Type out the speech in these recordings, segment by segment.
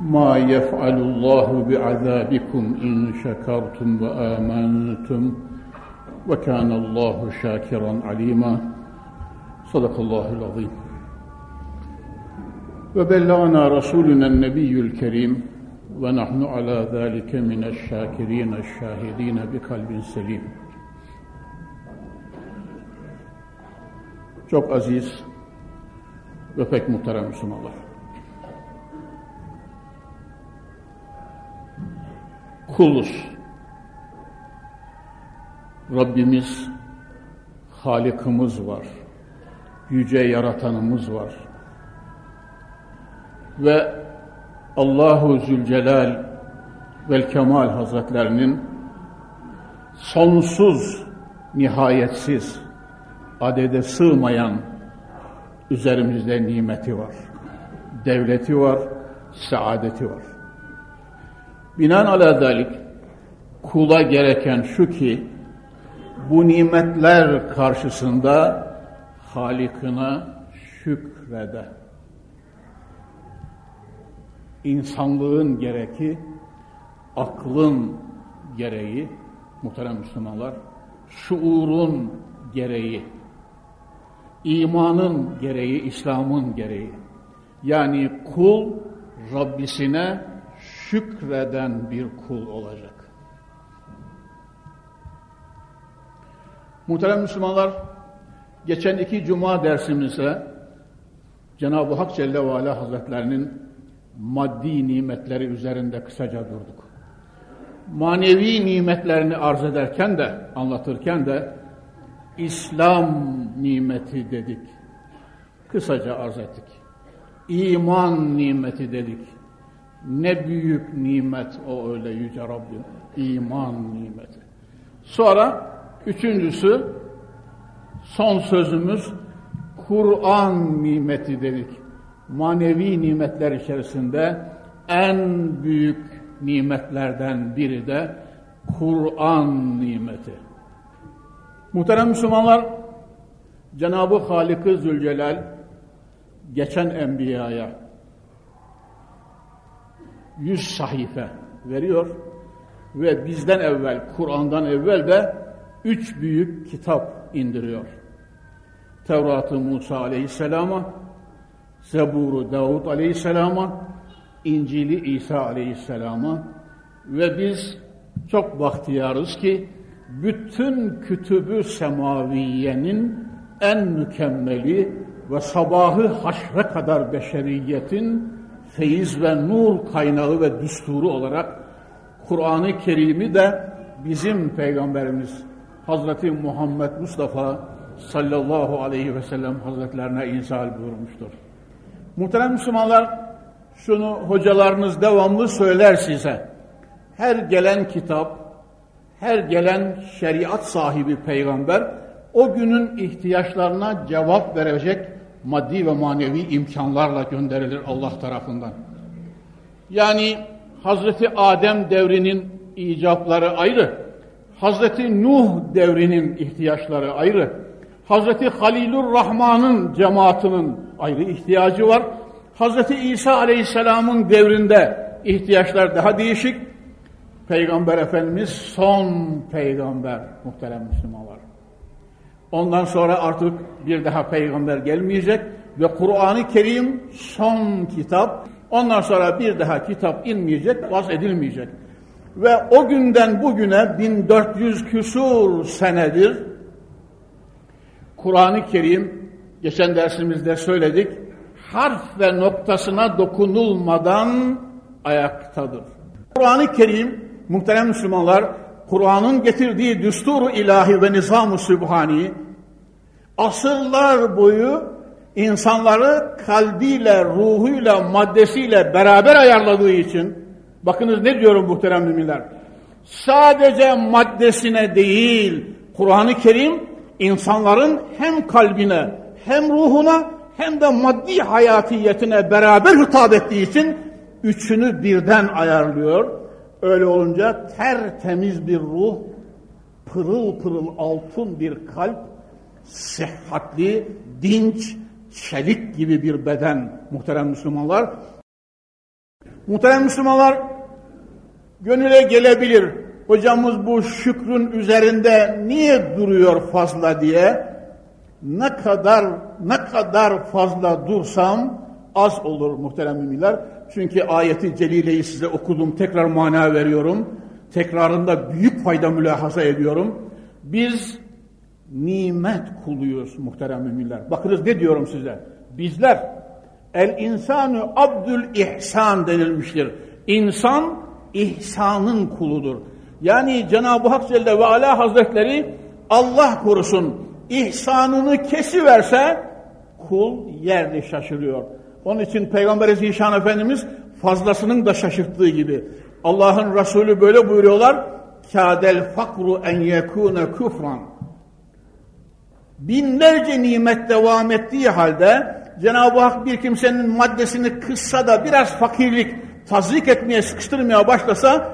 ما يفعل الله بعذابكم إن شكرتم وآمنتم وكان الله شاكرا عليما صدق الله العظيم وبلغنا رسولنا النبي الكريم ونحن على ذلك من الشاكرين الشاهدين بقلب سليم Çok aziz ve pek muhterem Müslümanlar. Kuluz. Rabbimiz, Halikimiz var. Yüce Yaratanımız var. Ve Allahu Zülcelal vel Kemal Hazretlerinin sonsuz, nihayetsiz, adede sığmayan üzerimizde nimeti var. Devleti var, saadeti var. Binaenaleyh dalik kula gereken şu ki bu nimetler karşısında Halikine şükrede. İnsanlığın gereki, aklın gereği, muhterem Müslümanlar, şuurun gereği, imanın gereği, İslam'ın gereği. Yani kul Rabbisine şükreden bir kul olacak. Muhterem Müslümanlar, geçen iki cuma dersimizde Cenab-ı Hak Celle ve Ala Hazretlerinin maddi nimetleri üzerinde kısaca durduk. Manevi nimetlerini arz ederken de, anlatırken de İslam nimeti dedik. Kısaca arz ettik. İman nimeti dedik. Ne büyük nimet o öyle yüce Rabbim. İman nimeti. Sonra üçüncüsü son sözümüz Kur'an nimeti dedik. Manevi nimetler içerisinde en büyük nimetlerden biri de Kur'an nimeti. Muhterem Müslümanlar, Cenab-ı Halik-i Zülcelal geçen enbiyaya yüz sahife veriyor ve bizden evvel, Kur'an'dan evvel de üç büyük kitap indiriyor. Tevrat-ı Musa aleyhisselama, Zebur-u Davud aleyhisselama, İncil'i İsa aleyhisselama ve biz çok bahtiyarız ki bütün kütübü semaviyenin en mükemmeli ve sabahı haşre kadar beşeriyetin feyiz ve nur kaynağı ve düsturu olarak Kur'an-ı Kerim'i de bizim Peygamberimiz Hazreti Muhammed Mustafa sallallahu aleyhi ve sellem hazretlerine inzal buyurmuştur. Muhterem Müslümanlar, şunu hocalarınız devamlı söyler size. Her gelen kitap, her gelen şeriat sahibi peygamber o günün ihtiyaçlarına cevap verecek maddi ve manevi imkanlarla gönderilir Allah tarafından. Yani Hazreti Adem devrinin icapları ayrı, Hazreti Nuh devrinin ihtiyaçları ayrı, Hazreti Halilur Rahman'ın cemaatinin ayrı ihtiyacı var. Hazreti İsa Aleyhisselam'ın devrinde ihtiyaçlar daha değişik. Peygamber Efendimiz son peygamber muhterem Müslümanlar. Ondan sonra artık bir daha peygamber gelmeyecek ve Kur'an-ı Kerim son kitap. Ondan sonra bir daha kitap inmeyecek, vaz edilmeyecek. Ve o günden bugüne 1400 küsur senedir Kur'an-ı Kerim geçen dersimizde söyledik harf ve noktasına dokunulmadan ayaktadır. Kur'an-ı Kerim muhterem Müslümanlar Kur'an'ın getirdiği düsturu ilahi ve nizam-ı sübhani asırlar boyu insanları kalbiyle, ruhuyla, maddesiyle beraber ayarladığı için, bakınız ne diyorum muhterem müminler, sadece maddesine değil, Kur'an-ı Kerim insanların hem kalbine, hem ruhuna, hem de maddi hayatiyetine beraber hitap ettiği için üçünü birden ayarlıyor. Öyle olunca tertemiz bir ruh, pırıl pırıl altın bir kalp, sıhhatli, dinç, çelik gibi bir beden muhterem Müslümanlar. Muhterem Müslümanlar gönüle gelebilir. Hocamız bu şükrün üzerinde niye duruyor fazla diye. Ne kadar ne kadar fazla dursam az olur muhterem müminler. Çünkü ayeti celileyi size okudum. Tekrar mana veriyorum. Tekrarında büyük fayda mülahaza ediyorum. Biz nimet kuluyuz muhterem müminler. Bakınız ne diyorum size. Bizler el insanu abdül ihsan denilmiştir. İnsan ihsanın kuludur. Yani Cenab-ı Hak Celle ve Ala Hazretleri Allah korusun ihsanını kesiverse kul yerde şaşırıyor. Onun için Peygamber Zişan Efendimiz fazlasının da şaşırttığı gibi. Allah'ın Resulü böyle buyuruyorlar. Kâdel fakru en yekûne küfran. Binlerce nimet devam ettiği halde Cenab-ı Hak bir kimsenin maddesini kıssa da biraz fakirlik tazik etmeye, sıkıştırmaya başlasa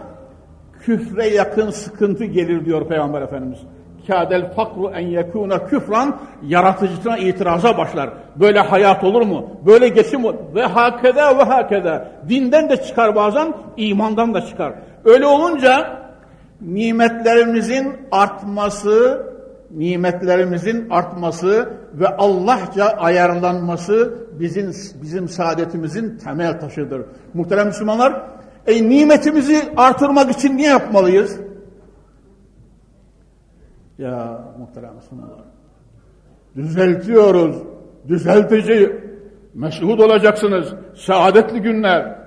küfre yakın sıkıntı gelir diyor Peygamber Efendimiz. Kâdel fakru en yekûne küfran yaratıcısına itiraza başlar. Böyle hayat olur mu? Böyle geçim ve hakeda ve hakeda. Dinden de çıkar bazen, imandan da çıkar. Öyle olunca nimetlerimizin artması, nimetlerimizin artması ve Allahça ayarlanması bizim bizim saadetimizin temel taşıdır. Muhterem Müslümanlar, e, nimetimizi artırmak için ne yapmalıyız? Ya muhterem Müslümanlar, düzeltiyoruz, düzeltici, meşhud olacaksınız, saadetli günler.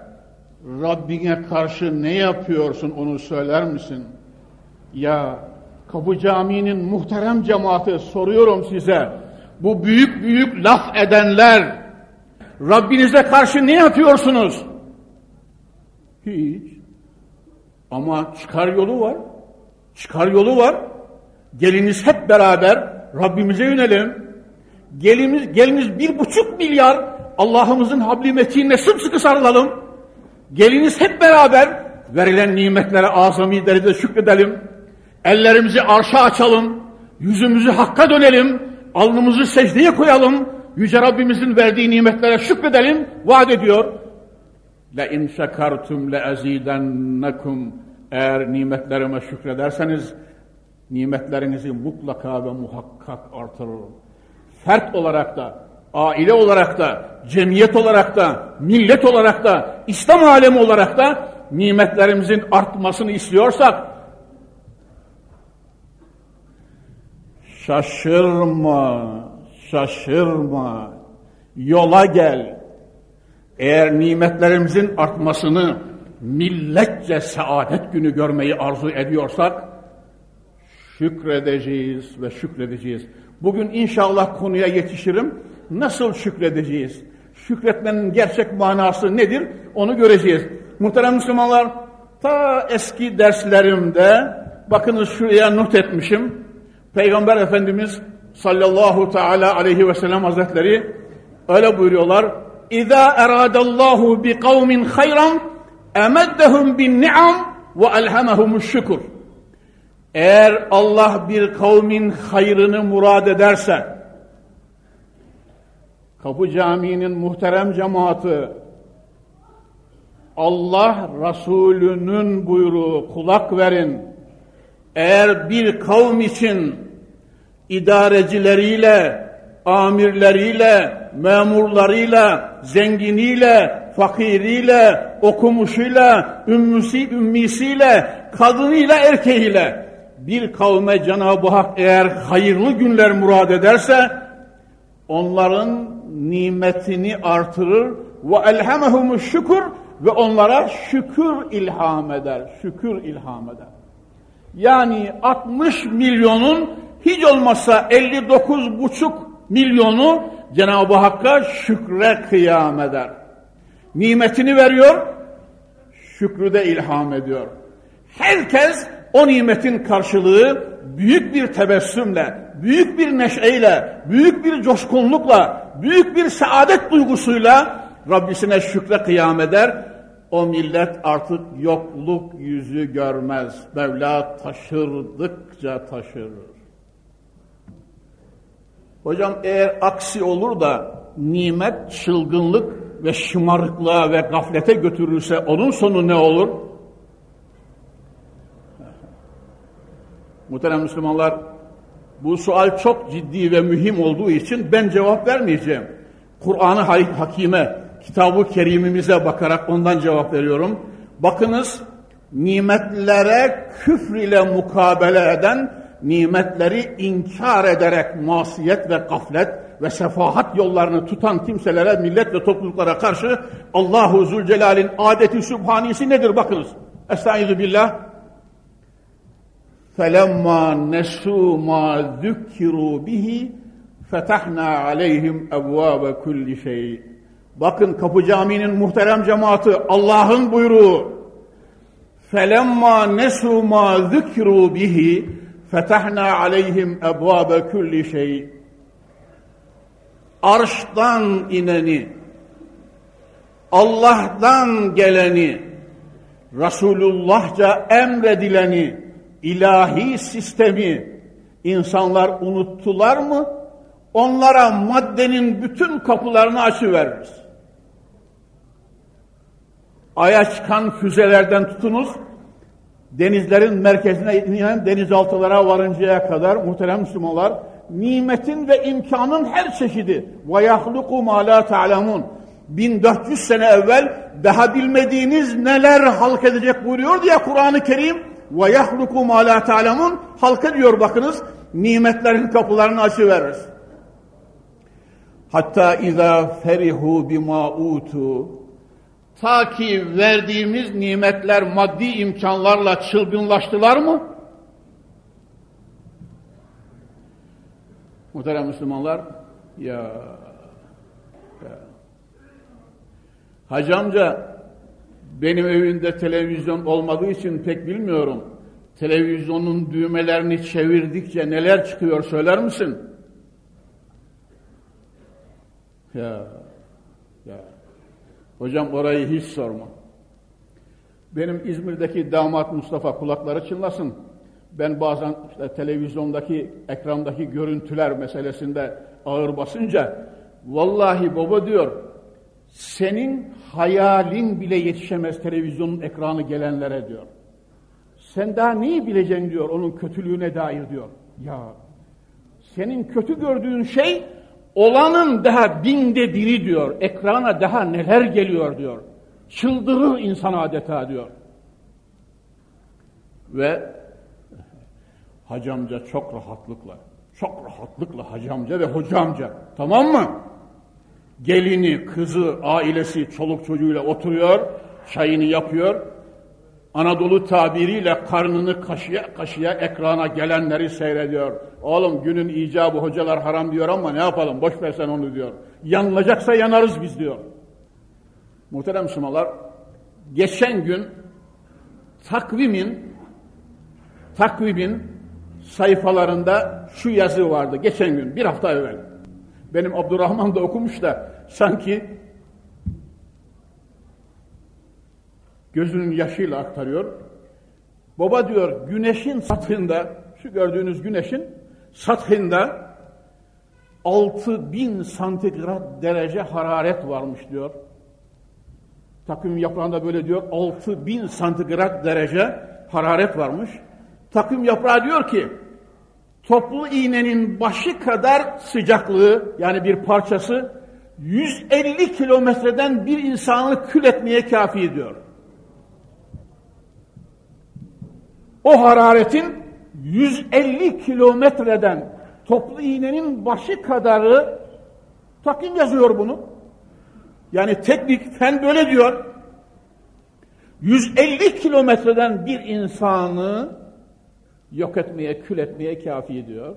Rabbine karşı ne yapıyorsun onu söyler misin? Ya Kapı Camii'nin muhterem cemaati soruyorum size. Bu büyük büyük laf edenler Rabbinize karşı ne yapıyorsunuz? Hiç. Ama çıkar yolu var. Çıkar yolu var. Geliniz hep beraber Rabbimize yönelim. Geliniz, geliniz bir buçuk milyar Allah'ımızın habli metinine sımsıkı sarılalım. Geliniz hep beraber verilen nimetlere azami derecede şükredelim. Ellerimizi arşa açalım. Yüzümüzü hakka dönelim. Alnımızı secdeye koyalım. Yüce Rabbimizin verdiği nimetlere şükredelim. Vaat ediyor. Le in şekertum le ezidennekum eğer nimetlerime şükrederseniz nimetlerinizi mutlaka ve muhakkak artırır. Fert olarak da, aile olarak da, cemiyet olarak da, millet olarak da, İslam alemi olarak da nimetlerimizin artmasını istiyorsak şaşırma, şaşırma, yola gel. Eğer nimetlerimizin artmasını milletçe saadet günü görmeyi arzu ediyorsak şükredeceğiz ve şükredeceğiz. Bugün inşallah konuya yetişirim. Nasıl şükredeceğiz? Şükretmenin gerçek manası nedir? Onu göreceğiz. Muhterem Müslümanlar, ta eski derslerimde, bakınız şuraya not etmişim. Peygamber Efendimiz sallallahu teala aleyhi ve sellem hazretleri öyle buyuruyorlar. Bi kavmin hayran emeddehum bin ni'am ve elhamehumuş şükür. Eğer Allah bir kavmin hayrını murad ederse, Kapı Camii'nin muhterem cemaati, Allah Resulü'nün buyruğu kulak verin. Eğer bir kavm için idarecileriyle, amirleriyle, memurlarıyla, zenginiyle, fakiriyle, okumuşuyla, ümmüsi, ümmisiyle, kadınıyla, erkeğiyle bir kavme Cenab-ı Hak eğer hayırlı günler murad ederse onların nimetini artırır ve elhamehumü şükür ve onlara şükür ilham eder. Şükür ilham eder. Yani 60 milyonun hiç olmazsa 59 buçuk milyonu Cenab-ı Hakk'a şükre kıyam eder. Nimetini veriyor, şükrü de ilham ediyor. Herkes o nimetin karşılığı büyük bir tebessümle, büyük bir neşeyle, büyük bir coşkunlukla, büyük bir saadet duygusuyla Rabbisine şükre kıyam eder. O millet artık yokluk yüzü görmez. Mevla taşırdıkça taşırır. Hocam eğer aksi olur da nimet çılgınlık ve şımarıklığa ve gaflete götürürse onun sonu ne olur? Muhterem Müslümanlar, bu sual çok ciddi ve mühim olduğu için ben cevap vermeyeceğim. Kur'an-ı Hakime, kitabı kerimimize bakarak ondan cevap veriyorum. Bakınız, nimetlere küfr ile mukabele eden, nimetleri inkar ederek masiyet ve gaflet ve sefahat yollarını tutan kimselere, millet ve topluluklara karşı Allahu Zülcelal'in adeti sübhanisi nedir bakınız. Estaizu billah. فَلَمَّا نَسُوا مَا ذُكِّرُوا بِهِ فَتَحْنَا عَلَيْهِمْ اَبْوَابَ كُلِّ شَيْءٍ Bakın Kapı Camii'nin muhterem cemaati Allah'ın buyruğu. فَلَمَّا نَسُوا مَا ذُكِّرُوا بِهِ فَتَحْنَا عَلَيْهِمْ اَبْوَابَ كُلِّ شَيْءٍ Arştan ineni, Allah'tan geleni, Resulullahça emredileni, ilahi sistemi insanlar unuttular mı? Onlara maddenin bütün kapılarını açıveririz. Aya çıkan füzelerden tutunuz, denizlerin merkezine inen denizaltılara varıncaya kadar muhterem Müslümanlar, nimetin ve imkanın her çeşidi yahluku ma la ta'lemun 1400 sene evvel daha bilmediğiniz neler halk edecek buyuruyor diye Kur'an-ı Kerim ve yahluku ma la ta'lemun halk ediyor bakınız nimetlerin kapılarını açıverir. Hatta izâ ferihu bima utu ta ki verdiğimiz nimetler maddi imkanlarla çılgınlaştılar mı? Muhterem Müslümanlar ya, ya. Hacı amca benim evimde televizyon olmadığı için pek bilmiyorum. Televizyonun düğmelerini çevirdikçe neler çıkıyor söyler misin? Ya, ya. Hocam orayı hiç sorma. Benim İzmir'deki damat Mustafa kulakları çınlasın. Ben bazen işte televizyondaki, ekrandaki görüntüler meselesinde ağır basınca vallahi baba diyor senin hayalin bile yetişemez televizyonun ekranı gelenlere diyor. Sen daha neyi bileceksin diyor onun kötülüğüne dair diyor. Ya senin kötü gördüğün şey olanın daha binde biri diyor. Ekrana daha neler geliyor diyor. Çıldırır insan adeta diyor. Ve hacamca çok rahatlıkla, çok rahatlıkla hacamca ve hocamca tamam mı? Gelini, kızı, ailesi, çoluk çocuğuyla oturuyor, çayını yapıyor. Anadolu tabiriyle karnını kaşıya kaşıya ekrana gelenleri seyrediyor. Oğlum günün icabı hocalar haram diyor ama ne yapalım boş versen onu diyor. Yanılacaksa yanarız biz diyor. Muhterem Müslümanlar, geçen gün takvimin takvimin sayfalarında şu yazı vardı. Geçen gün, bir hafta evvel. Benim Abdurrahman da okumuş da sanki gözünün yaşıyla aktarıyor. Baba diyor güneşin sathında, şu gördüğünüz güneşin sathında 6000 santigrat derece hararet varmış diyor. Takvim yaprağında böyle diyor 6000 santigrat derece hararet varmış. Takvim yaprağı diyor ki toplu iğnenin başı kadar sıcaklığı yani bir parçası 150 kilometreden bir insanı kül etmeye kafi diyor. O hararetin 150 kilometreden toplu iğnenin başı kadarı takvim yazıyor bunu. Yani teknik fen böyle diyor. 150 kilometreden bir insanı yok etmeye, kül etmeye kafi diyor.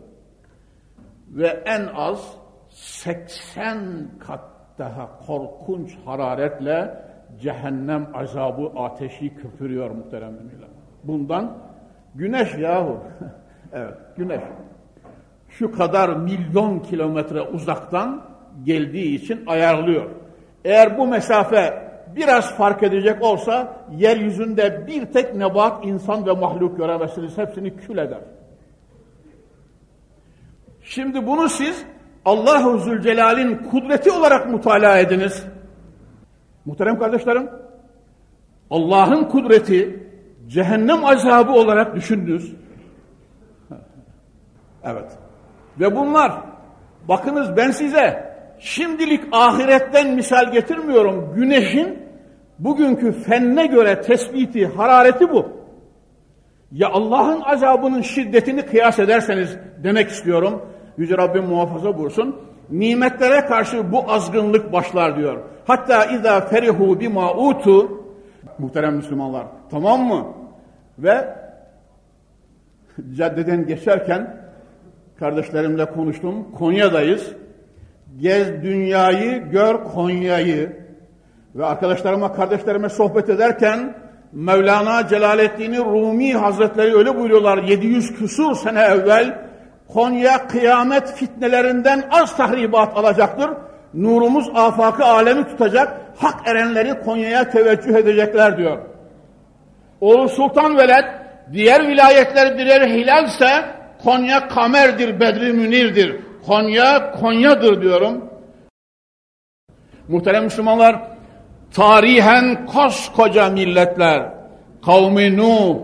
Ve en az 80 kat daha korkunç hararetle cehennem azabı ateşi köpürüyor muhterem müminler. Bundan güneş yahu. evet güneş. Şu kadar milyon kilometre uzaktan geldiği için ayarlıyor. Eğer bu mesafe biraz fark edecek olsa yeryüzünde bir tek nebat insan ve mahluk göremezsiniz. Hepsini kül eder. Şimdi bunu siz Allahu Zülcelal'in kudreti olarak mutala ediniz. Muhterem kardeşlerim, Allah'ın kudreti cehennem azabı olarak düşündünüz. Evet. Ve bunlar, bakınız ben size şimdilik ahiretten misal getirmiyorum. Güneşin bugünkü fenne göre tespiti, harareti bu. Ya Allah'ın azabının şiddetini kıyas ederseniz demek istiyorum. Yüce Rabbim muhafaza buyursun. Nimetlere karşı bu azgınlık başlar diyor. Hatta izâ ferihu bima utu muhterem Müslümanlar tamam mı? Ve caddeden geçerken kardeşlerimle konuştum. Konya'dayız. Gez dünyayı, gör Konya'yı. Ve arkadaşlarıma, kardeşlerime sohbet ederken Mevlana Celaleddin Rumi Hazretleri öyle buyuruyorlar 700 küsur sene evvel Konya kıyamet fitnelerinden az tahribat alacaktır. Nurumuz afakı alemi tutacak. Hak erenleri Konya'ya teveccüh edecekler diyor. Oğlu Sultan Veled diğer vilayetler birer hilalse Konya kamerdir, Bedri Münir'dir. Konya, Konya'dır diyorum. Muhterem Müslümanlar, tarihen koskoca milletler, kavmi Nuh,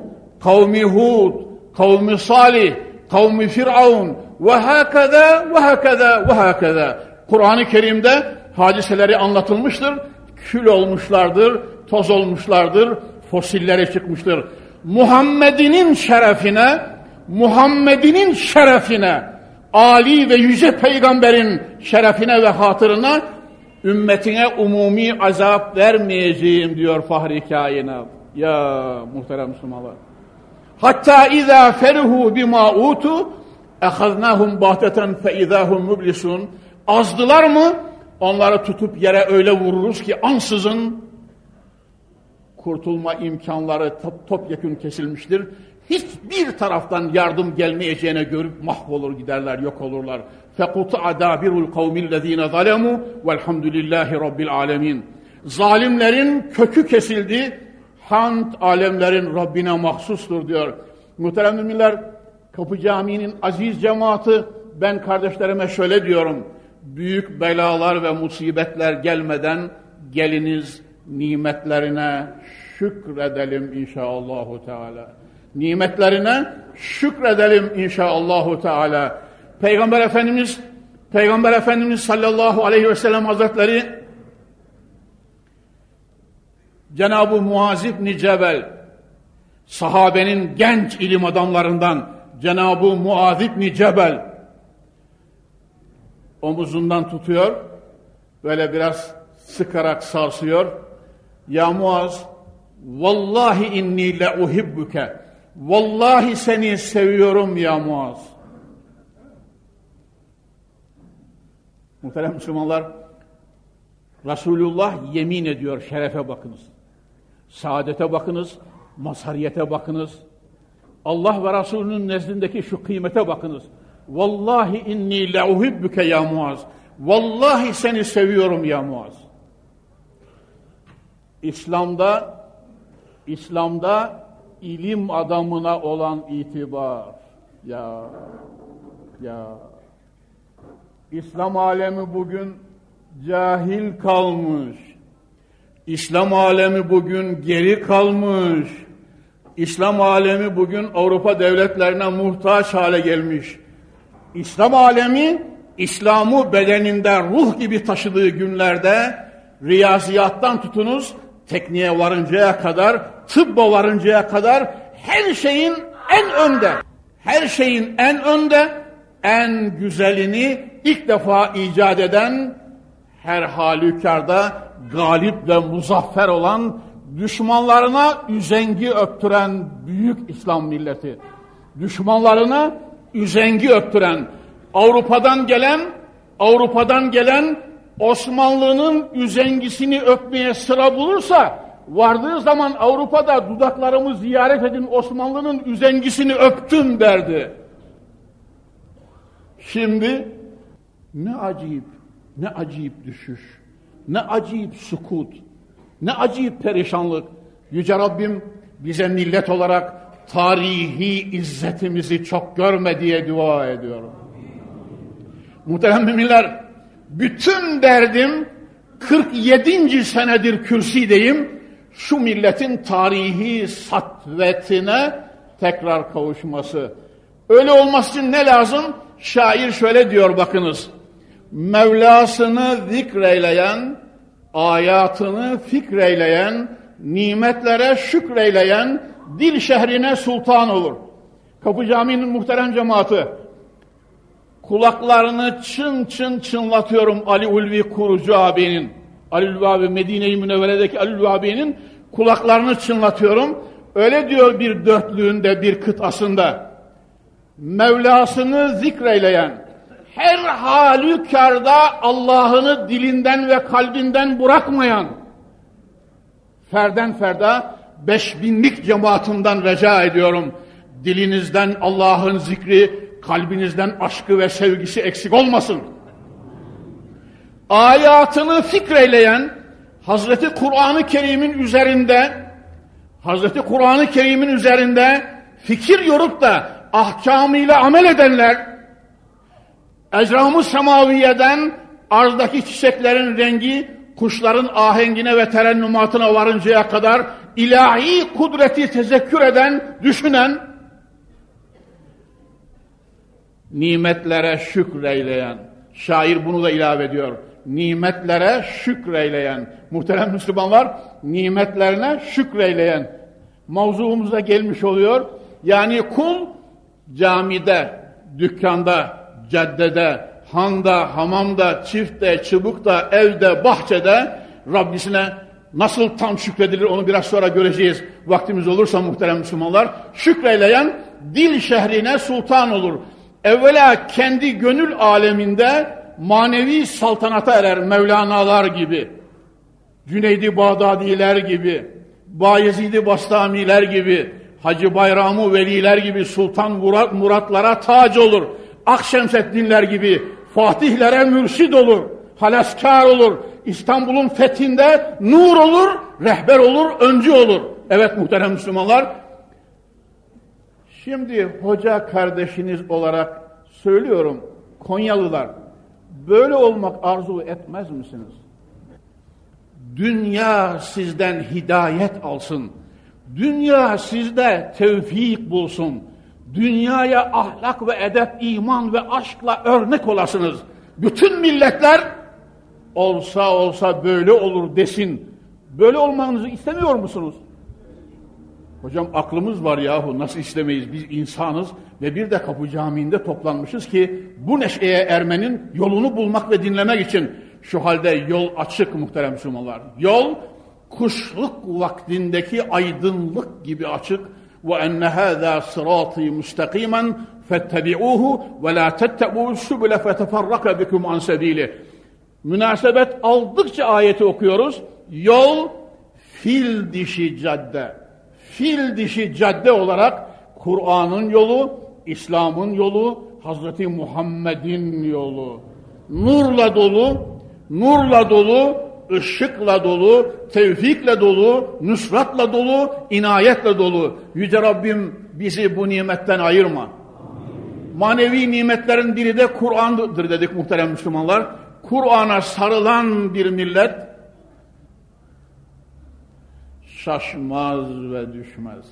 kavmi Hud, kavmi Salih, kavmi Firavun ve hakeza ve hakeza ve hakeza. Kur'an-ı Kerim'de hadiseleri anlatılmıştır. Kül olmuşlardır, toz olmuşlardır, fosillere çıkmıştır. Muhammed'inin şerefine, Muhammed'inin şerefine, Ali ve yüce peygamberin şerefine ve hatırına ümmetine umumi azap vermeyeceğim diyor Fahri Kainat. Ya muhterem Müslümanlar. Hatta izâ ferihu bimâ utu ehaznâhum bahteten fe izâhum mublisun. Azdılar mı? Onları tutup yere öyle vururuz ki ansızın kurtulma imkanları top, topyekun kesilmiştir Hiçbir taraftan yardım gelmeyeceğine görüp mahvolur giderler, yok olurlar. فَقُطَعَ دَابِرُ الْقَوْمِ الَّذ۪ينَ ظَلَمُوا وَالْحَمْدُ لِلّٰهِ رَبِّ الْعَالَمِينَ Zalimlerin kökü kesildi, hamd alemlerin Rabbine mahsustur diyor. Muhterem müminler, Kapı Camii'nin aziz cemaati, ben kardeşlerime şöyle diyorum, büyük belalar ve musibetler gelmeden geliniz nimetlerine şükredelim inşallahü teala. Nimetlerine şükredelim inşallahü teala. Peygamber Efendimiz Peygamber Efendimiz sallallahu aleyhi ve sellem hazretleri Cenab-ı Muaz İbni Cebel sahabenin genç ilim adamlarından Cenab-ı Muaz İbni Cebel omuzundan tutuyor böyle biraz sıkarak sarsıyor ya Muaz vallahi inni le uhibbuke vallahi seni seviyorum ya Muaz muhterem Müslümanlar Resulullah yemin ediyor şerefe bakınız saadete bakınız, mazhariyete bakınız. Allah ve Resulünün nezdindeki şu kıymete bakınız. Vallahi inni leuhibbuke ya Muaz. Vallahi seni seviyorum ya Muaz. İslam'da İslam'da ilim adamına olan itibar. Ya ya İslam alemi bugün cahil kalmış. İslam alemi bugün geri kalmış. İslam alemi bugün Avrupa devletlerine muhtaç hale gelmiş. İslam alemi İslam'ı bedeninde ruh gibi taşıdığı günlerde riyaziyattan tutunuz tekniğe varıncaya kadar, tıbba varıncaya kadar her şeyin en önde, her şeyin en önde, en güzelini ilk defa icat eden her halükarda galip ve muzaffer olan, düşmanlarına üzengi öptüren büyük İslam milleti. Düşmanlarına üzengi öptüren, Avrupa'dan gelen Avrupa'dan gelen Osmanlı'nın üzengisini öpmeye sıra bulursa vardığı zaman Avrupa'da dudaklarımı ziyaret edin Osmanlı'nın üzengisini öptüm derdi. Şimdi ne acayip, ne acayip düşüş, ne acayip sukut, ne acayip perişanlık. Yüce Rabbim bize millet olarak tarihi izzetimizi çok görme diye dua ediyorum. Muhterem müminler, bütün derdim 47. senedir kürsideyim, şu milletin tarihi satvetine tekrar kavuşması. Öyle olması için ne lazım? Şair şöyle diyor bakınız. Mevlasını zikreyleyen, ayatını fikreyleyen, nimetlere şükreyleyen, dil şehrine sultan olur. Kapı Camii'nin muhterem cemaati, kulaklarını çın çın çınlatıyorum Ali Ulvi Kurucu abinin. Ali Ulvi abi Medine-i Münevvere'deki Ali Ulvi abinin kulaklarını çınlatıyorum. Öyle diyor bir dörtlüğünde, bir kıtasında. Mevlasını zikreyleyen, her halükarda Allah'ını dilinden ve kalbinden bırakmayan, ferden ferda beş binlik cemaatinden rica ediyorum. Dilinizden Allah'ın zikri, kalbinizden aşkı ve sevgisi eksik olmasın. Ayatını fikreyleyen, Hazreti Kur'an-ı Kerim'in üzerinde, Hazreti Kur'an-ı Kerim'in üzerinde fikir yorup da ahkamıyla amel edenler, ecramı semaviyeden arzdaki çiçeklerin rengi, kuşların ahengine ve terennümatına varıncaya kadar ilahi kudreti tezekkür eden, düşünen, nimetlere şükreyleyen, şair bunu da ilave ediyor, nimetlere şükreyleyen, muhterem Müslümanlar, nimetlerine şükreyleyen, mavzuumuza gelmiş oluyor. Yani kul camide, dükkanda, caddede, handa, hamamda, çiftte, çubukta, evde, bahçede Rabbisine nasıl tam şükredilir onu biraz sonra göreceğiz. Vaktimiz olursa muhterem Müslümanlar. Şükreyleyen dil şehrine sultan olur. Evvela kendi gönül aleminde manevi saltanata erer Mevlana'lar gibi. Cüneydi Bağdadiler gibi. Bayezid-i Bastamiler gibi. Hacı Bayramı Veliler gibi Sultan Murat, Muratlara tac olur. Akşemseddinler gibi Fatihlere mürşid olur. Halaskar olur. İstanbul'un fethinde nur olur, rehber olur, öncü olur. Evet muhterem Müslümanlar. Şimdi hoca kardeşiniz olarak söylüyorum Konyalılar böyle olmak arzu etmez misiniz? Dünya sizden hidayet alsın. Dünya sizde tevfik bulsun. Dünyaya ahlak ve edep, iman ve aşkla örnek olasınız. Bütün milletler olsa olsa böyle olur desin. Böyle olmanızı istemiyor musunuz? Hocam aklımız var yahu nasıl istemeyiz biz insanız ve bir de kapı camiinde toplanmışız ki bu neşeye ermenin yolunu bulmak ve dinlemek için şu halde yol açık muhterem Müslümanlar. Yol kuşluk vaktindeki aydınlık gibi açık ve enne hâzâ sırâtî müstakîmen fettebi'ûhu ve lâ tettebu'u sübüle feteferraka bikum an. Münasebet aldıkça ayeti okuyoruz. Yol fil dişi cadde. Fil dişi cadde olarak Kur'an'ın yolu, İslam'ın yolu, Hazreti Muhammed'in yolu. Nurla dolu, nurla dolu, ışıkla dolu, tevfikle dolu, nusratla dolu, inayetle dolu. Yüce Rabbim bizi bu nimetten ayırma. Manevi nimetlerin biri de Kur'an'dır dedik muhterem Müslümanlar. Kur'an'a sarılan bir millet şaşmaz ve düşmez.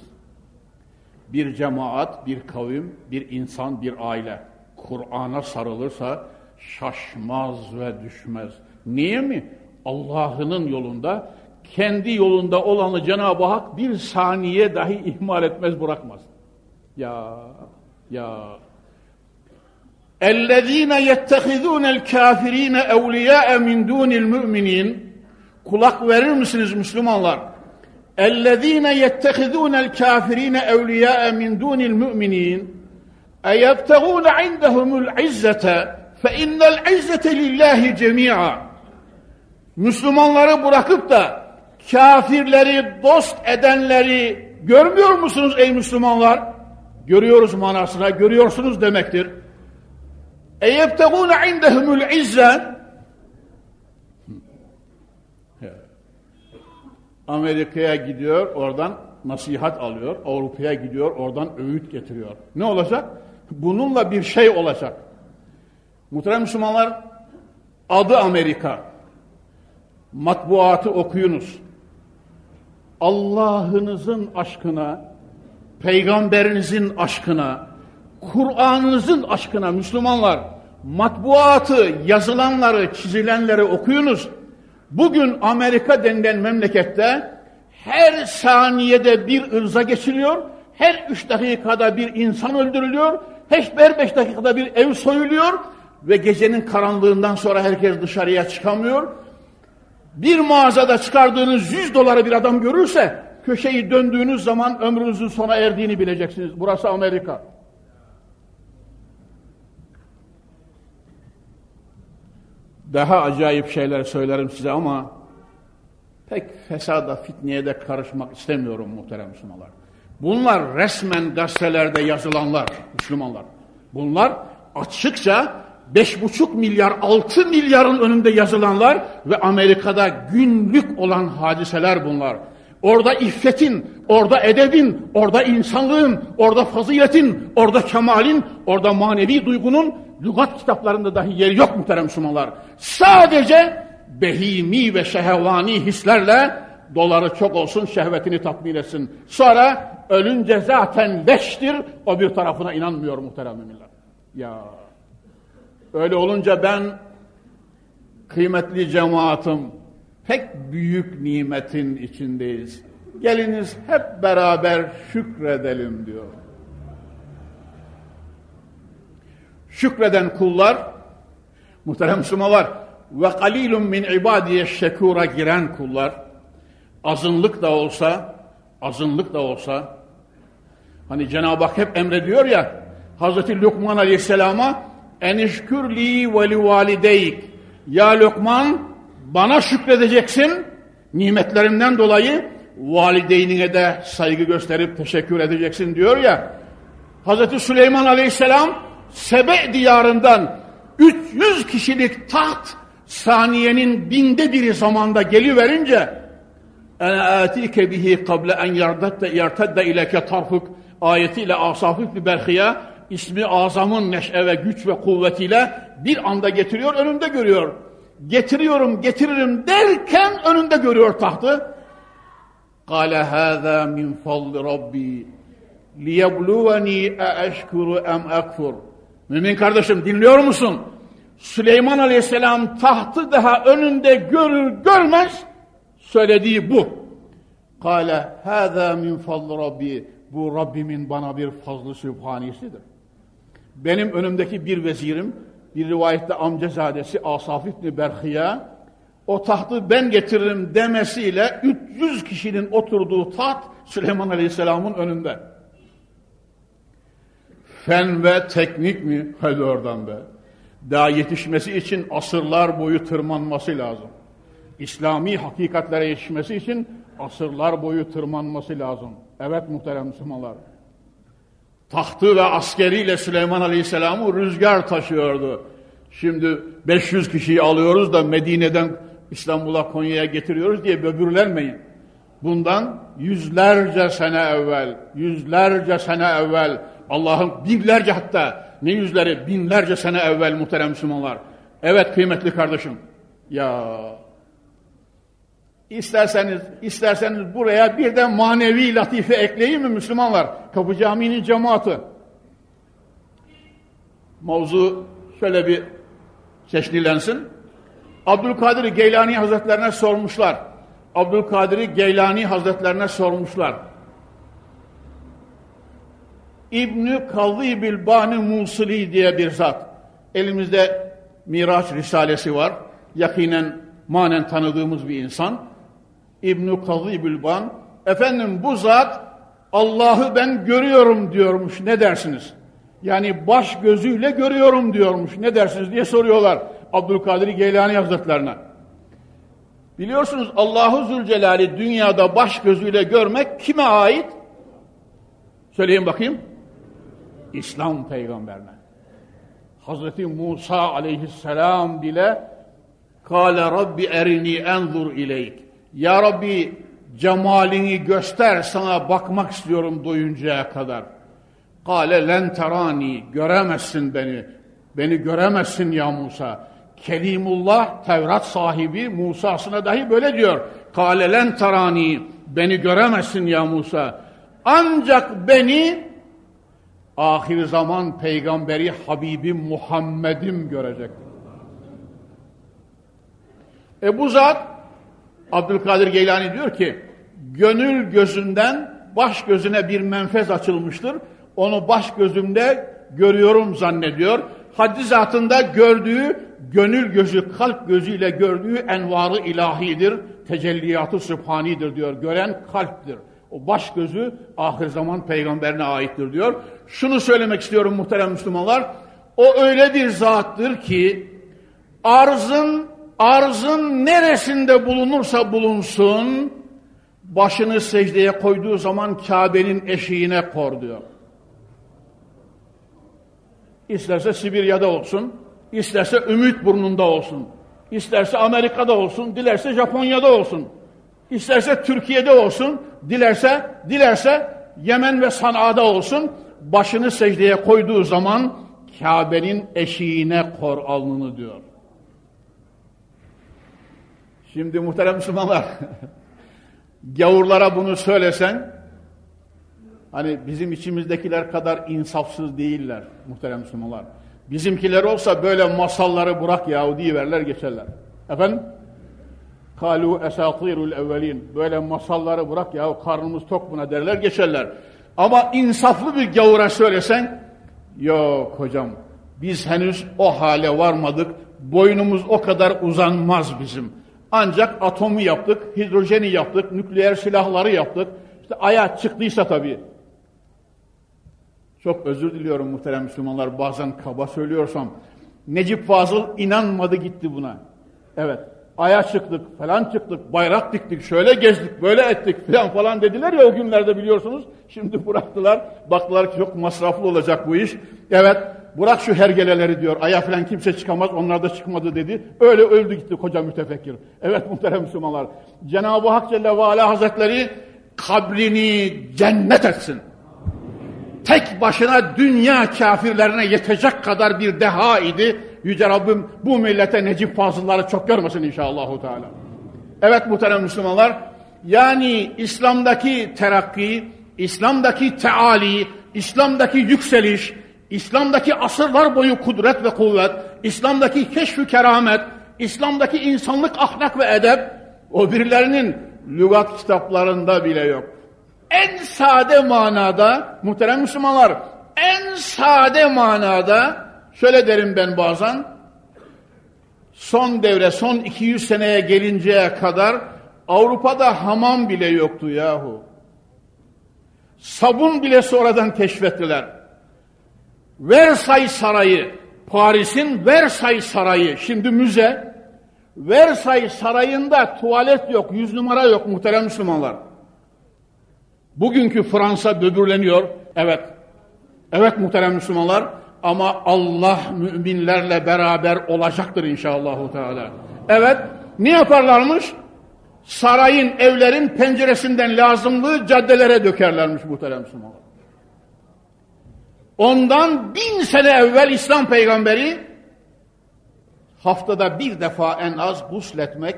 Bir cemaat, bir kavim, bir insan, bir aile Kur'an'a sarılırsa şaşmaz ve düşmez. Niye mi? Allah'ının yolunda, kendi yolunda olanı Cenab-ı Hak bir saniye dahi ihmal etmez, bırakmaz. Ya, ya. اَلَّذ۪ينَ يَتَّخِذُونَ الْكَافِر۪ينَ اَوْلِيَاءَ مِنْ دُونِ الْمُؤْمِنِينَ Kulak verir misiniz Müslümanlar? اَلَّذ۪ينَ يَتَّخِذُونَ الْكَافِر۪ينَ اَوْلِيَاءَ مِنْ دُونِ الْمُؤْمِنِينَ اَيَبْتَغُونَ عِنْدَهُمُ الْعِزَّةَ فَاِنَّ الْعِزَّةَ لِلّٰهِ جَمِيعًا Müslümanları bırakıp da kafirleri dost edenleri görmüyor musunuz ey Müslümanlar? Görüyoruz manasına, görüyorsunuz demektir. اَيَبْتَغُونَ عِنْدَهُمُ الْعِزَّةِ Amerika'ya gidiyor, oradan nasihat alıyor. Avrupa'ya gidiyor, oradan öğüt getiriyor. Ne olacak? Bununla bir şey olacak. Muhterem Müslümanlar, adı Amerika. Matbuatı okuyunuz. Allah'ınızın aşkına, peygamberinizin aşkına, Kur'an'ınızın aşkına Müslümanlar, matbuatı, yazılanları, çizilenleri okuyunuz. Bugün Amerika denilen memlekette her saniyede bir ırza geçiliyor, her üç dakikada bir insan öldürülüyor, her beş dakikada bir ev soyuluyor ve gecenin karanlığından sonra herkes dışarıya çıkamıyor. Bir mağazada çıkardığınız yüz doları bir adam görürse köşeyi döndüğünüz zaman ömrünüzün sona erdiğini bileceksiniz. Burası Amerika. Daha acayip şeyler söylerim size ama pek fesada, fitneye de karışmak istemiyorum muhterem Müslümanlar. Bunlar resmen gazetelerde yazılanlar, Müslümanlar. Bunlar açıkça beş buçuk milyar, altı milyarın önünde yazılanlar ve Amerika'da günlük olan hadiseler bunlar. Orada iffetin, orada edebin, orada insanlığın, orada faziletin, orada kemalin, orada manevi duygunun lügat kitaplarında dahi yeri yok muhterem Müslümanlar. Sadece behimi ve şehvani hislerle doları çok olsun şehvetini tatmin etsin. Sonra ölünce zaten leştir o bir tarafına inanmıyor muhterem müminler. Ya öyle olunca ben kıymetli cemaatim pek büyük nimetin içindeyiz. Geliniz hep beraber şükredelim diyor. Şükreden kullar, muhterem Müslümanlar, ve kalilun min ibadiye şekura giren kullar, azınlık da olsa, azınlık da olsa, hani Cenab-ı Hak hep emrediyor ya, Hazreti Lokman Aleyhisselam'a enişkürli ve li valideyk. Ya Lokman bana şükredeceksin nimetlerimden dolayı valideynine de saygı gösterip teşekkür edeceksin diyor ya. Hazreti Süleyman Aleyhisselam Sebe diyarından 300 kişilik taht saniyenin binde biri zamanda geliverince ene atike bihi kable en yartadde ileke tarfuk ayetiyle asafif bir berhiye ismi azamın neşe ve güç ve kuvvetiyle bir anda getiriyor önünde görüyor. Getiriyorum getiririm derken önünde görüyor tahtı. Kale hâzâ min fadli rabbi liyebluweni e eşkuru em ekfur. Mümin kardeşim dinliyor musun? Süleyman Aleyhisselam tahtı daha önünde görür görmez söylediği bu. Kale hâzâ min fadli rabbi. Bu Rabbimin bana bir fazlı sübhanisidir. Benim önümdeki bir vezirim, bir rivayette amcazadesi Asaf İbni Berhiye, o tahtı ben getiririm demesiyle 300 kişinin oturduğu taht Süleyman Aleyhisselam'ın önünde. Fen ve teknik mi? Hadi oradan be. Daha yetişmesi için asırlar boyu tırmanması lazım. İslami hakikatlere yetişmesi için asırlar boyu tırmanması lazım. Evet muhterem Müslümanlar. Tahtı ve askeriyle Süleyman Aleyhisselam'ı rüzgar taşıyordu. Şimdi 500 kişiyi alıyoruz da Medine'den İstanbul'a Konya'ya getiriyoruz diye böbürlenmeyin. Bundan yüzlerce sene evvel, yüzlerce sene evvel Allah'ın binlerce hatta ne yüzleri binlerce sene evvel muhterem Müslümanlar. Evet kıymetli kardeşim. Ya isterseniz isterseniz buraya bir de manevi latife ekleyin mi Müslümanlar? Kapı Camii'nin cemaati. Mavzu şöyle bir çeşnilensin. Abdülkadir Geylani Hazretlerine sormuşlar. Abdülkadir Geylani Hazretlerine sormuşlar. İbni Kallı Bilbani Musili diye bir zat. Elimizde Miraç Risalesi var. Yakinen, manen tanıdığımız bir insan. İbni Kallı Bilban. Efendim bu zat Allah'ı ben görüyorum diyormuş. Ne dersiniz? Yani baş gözüyle görüyorum diyormuş. Ne dersiniz diye soruyorlar Abdülkadir Geylani Hazretlerine. Biliyorsunuz Allahu Zülcelal'i dünyada baş gözüyle görmek kime ait? Söyleyin bakayım. İslam peygamberine. Hazreti Musa aleyhisselam bile Kale Rabbi erini enzur ileyk. Ya Rabbi cemalini göster sana bakmak istiyorum doyuncaya kadar. Kale len terani göremezsin beni. Beni göremezsin ya Musa. Kelimullah Tevrat sahibi Musa'sına dahi böyle diyor. Kale len terani beni göremezsin ya Musa. Ancak beni ahir zaman peygamberi Habibim Muhammed'im görecek. E bu zat Abdülkadir Geylani diyor ki gönül gözünden baş gözüne bir menfez açılmıştır. Onu baş gözümde görüyorum zannediyor. Haddi zatında gördüğü gönül gözü, kalp gözüyle gördüğü envarı ilahidir. Tecelliyatı sübhanidir diyor. Gören kalptir. O baş gözü ahir zaman peygamberine aittir diyor. Şunu söylemek istiyorum muhterem Müslümanlar. O öyle bir zattır ki arzın arzın neresinde bulunursa bulunsun başını secdeye koyduğu zaman Kabe'nin eşiğine kor diyor. İsterse Sibirya'da olsun, isterse Ümit burnunda olsun, isterse Amerika'da olsun, dilerse Japonya'da olsun, isterse Türkiye'de olsun, dilerse dilerse Yemen ve Sana'da olsun, başını secdeye koyduğu zaman Kabe'nin eşiğine kor alnını diyor. Şimdi muhterem Müslümanlar, gavurlara bunu söylesen, hani bizim içimizdekiler kadar insafsız değiller muhterem Müslümanlar. Bizimkiler olsa böyle masalları bırak yahu diyiverler geçerler. Efendim? Kalu esatirul evvelin. Böyle masalları bırak yahu karnımız tok buna derler geçerler. Ama insaflı bir gavura söylesen, yok hocam biz henüz o hale varmadık, boynumuz o kadar uzanmaz bizim. Ancak atomu yaptık, hidrojeni yaptık, nükleer silahları yaptık. İşte aya çıktıysa tabii. Çok özür diliyorum muhterem Müslümanlar bazen kaba söylüyorsam. Necip Fazıl inanmadı gitti buna. Evet. Aya çıktık falan çıktık, bayrak diktik, şöyle gezdik, böyle ettik falan falan dediler ya o günlerde biliyorsunuz. Şimdi bıraktılar, baktılar ki çok masraflı olacak bu iş. Evet, bırak şu hergeleleri diyor, aya falan kimse çıkamaz, onlar da çıkmadı dedi. Öyle öldü gitti koca mütefekkir. Evet muhterem Müslümanlar, Cenab-ı Hak Celle ve Ala Hazretleri kabrini cennet etsin. Tek başına dünya kafirlerine yetecek kadar bir deha idi Yüce Rabbim bu millete Necip Fazılları çok görmesin inşallahü teala. Evet muhterem Müslümanlar, yani İslam'daki terakki, İslam'daki teali, İslam'daki yükseliş, İslam'daki asırlar boyu kudret ve kuvvet, İslam'daki keşf keramet, İslam'daki insanlık, ahlak ve edep, o birilerinin lügat kitaplarında bile yok. En sade manada, muhterem Müslümanlar, en sade manada Şöyle derim ben bazen, son devre, son 200 seneye gelinceye kadar Avrupa'da hamam bile yoktu yahu. Sabun bile sonradan keşfettiler. Versailles Sarayı, Paris'in Versailles Sarayı, şimdi müze. Versailles Sarayı'nda tuvalet yok, yüz numara yok muhterem Müslümanlar. Bugünkü Fransa böbürleniyor, evet. Evet muhterem Müslümanlar, ama Allah müminlerle beraber olacaktır inşallah. Teala. Evet, ne yaparlarmış? Sarayın, evlerin penceresinden lazımlığı caddelere dökerlermiş muhterem Müslümanlar. Ondan bin sene evvel İslam peygamberi haftada bir defa en az gusletmek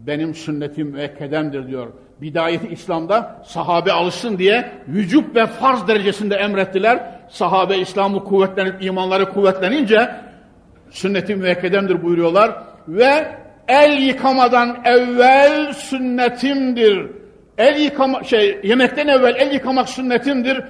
benim sünnetim müekkedemdir diyor. Bidayeti İslam'da sahabe alışsın diye vücub ve farz derecesinde emrettiler sahabe İslam'ı kuvvetlenip imanları kuvvetlenince sünnet-i müekkedemdir buyuruyorlar ve el yıkamadan evvel sünnetimdir. El yıkama şey yemekten evvel el yıkamak sünnetimdir.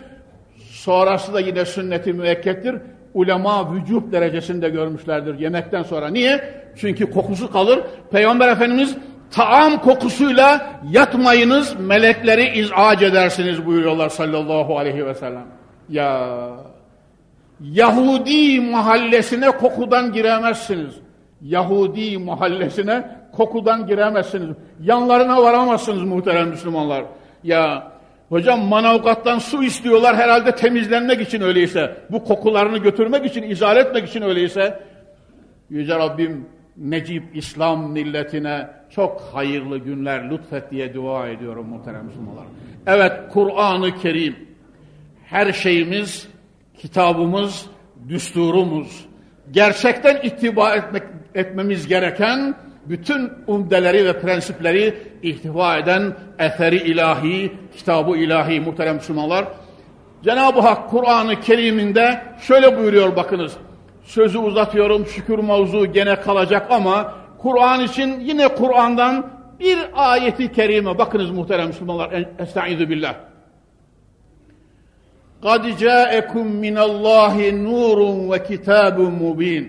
Sonrası da yine sünnet-i müekkettir. Ulema vücub derecesinde görmüşlerdir yemekten sonra. Niye? Çünkü kokusu kalır. Peygamber Efendimiz taam kokusuyla yatmayınız, melekleri izac edersiniz buyuruyorlar sallallahu aleyhi ve sellem. Ya Yahudi mahallesine kokudan giremezsiniz. Yahudi mahallesine kokudan giremezsiniz. Yanlarına varamazsınız muhterem Müslümanlar. Ya hocam manavgattan su istiyorlar herhalde temizlenmek için öyleyse. Bu kokularını götürmek için, izale etmek için öyleyse. Yüce Rabbim Necip İslam milletine çok hayırlı günler lütfet diye dua ediyorum muhterem Müslümanlar. Evet Kur'an-ı Kerim her şeyimiz, kitabımız, düsturumuz. Gerçekten ittiba etmek, etmemiz gereken bütün umdeleri ve prensipleri ihtiva eden eseri ilahi, kitabı ilahi muhterem Müslümanlar. Cenab-ı Hak Kur'an-ı Kerim'inde şöyle buyuruyor bakınız. Sözü uzatıyorum şükür mavzu gene kalacak ama Kur'an için yine Kur'an'dan bir ayeti kerime bakınız muhterem Müslümanlar. Estaizu billah. قَدْ جَاءَكُمْ مِنَ اللّٰهِ نُورٌ وَكِتَابٌ مُب۪ينٌ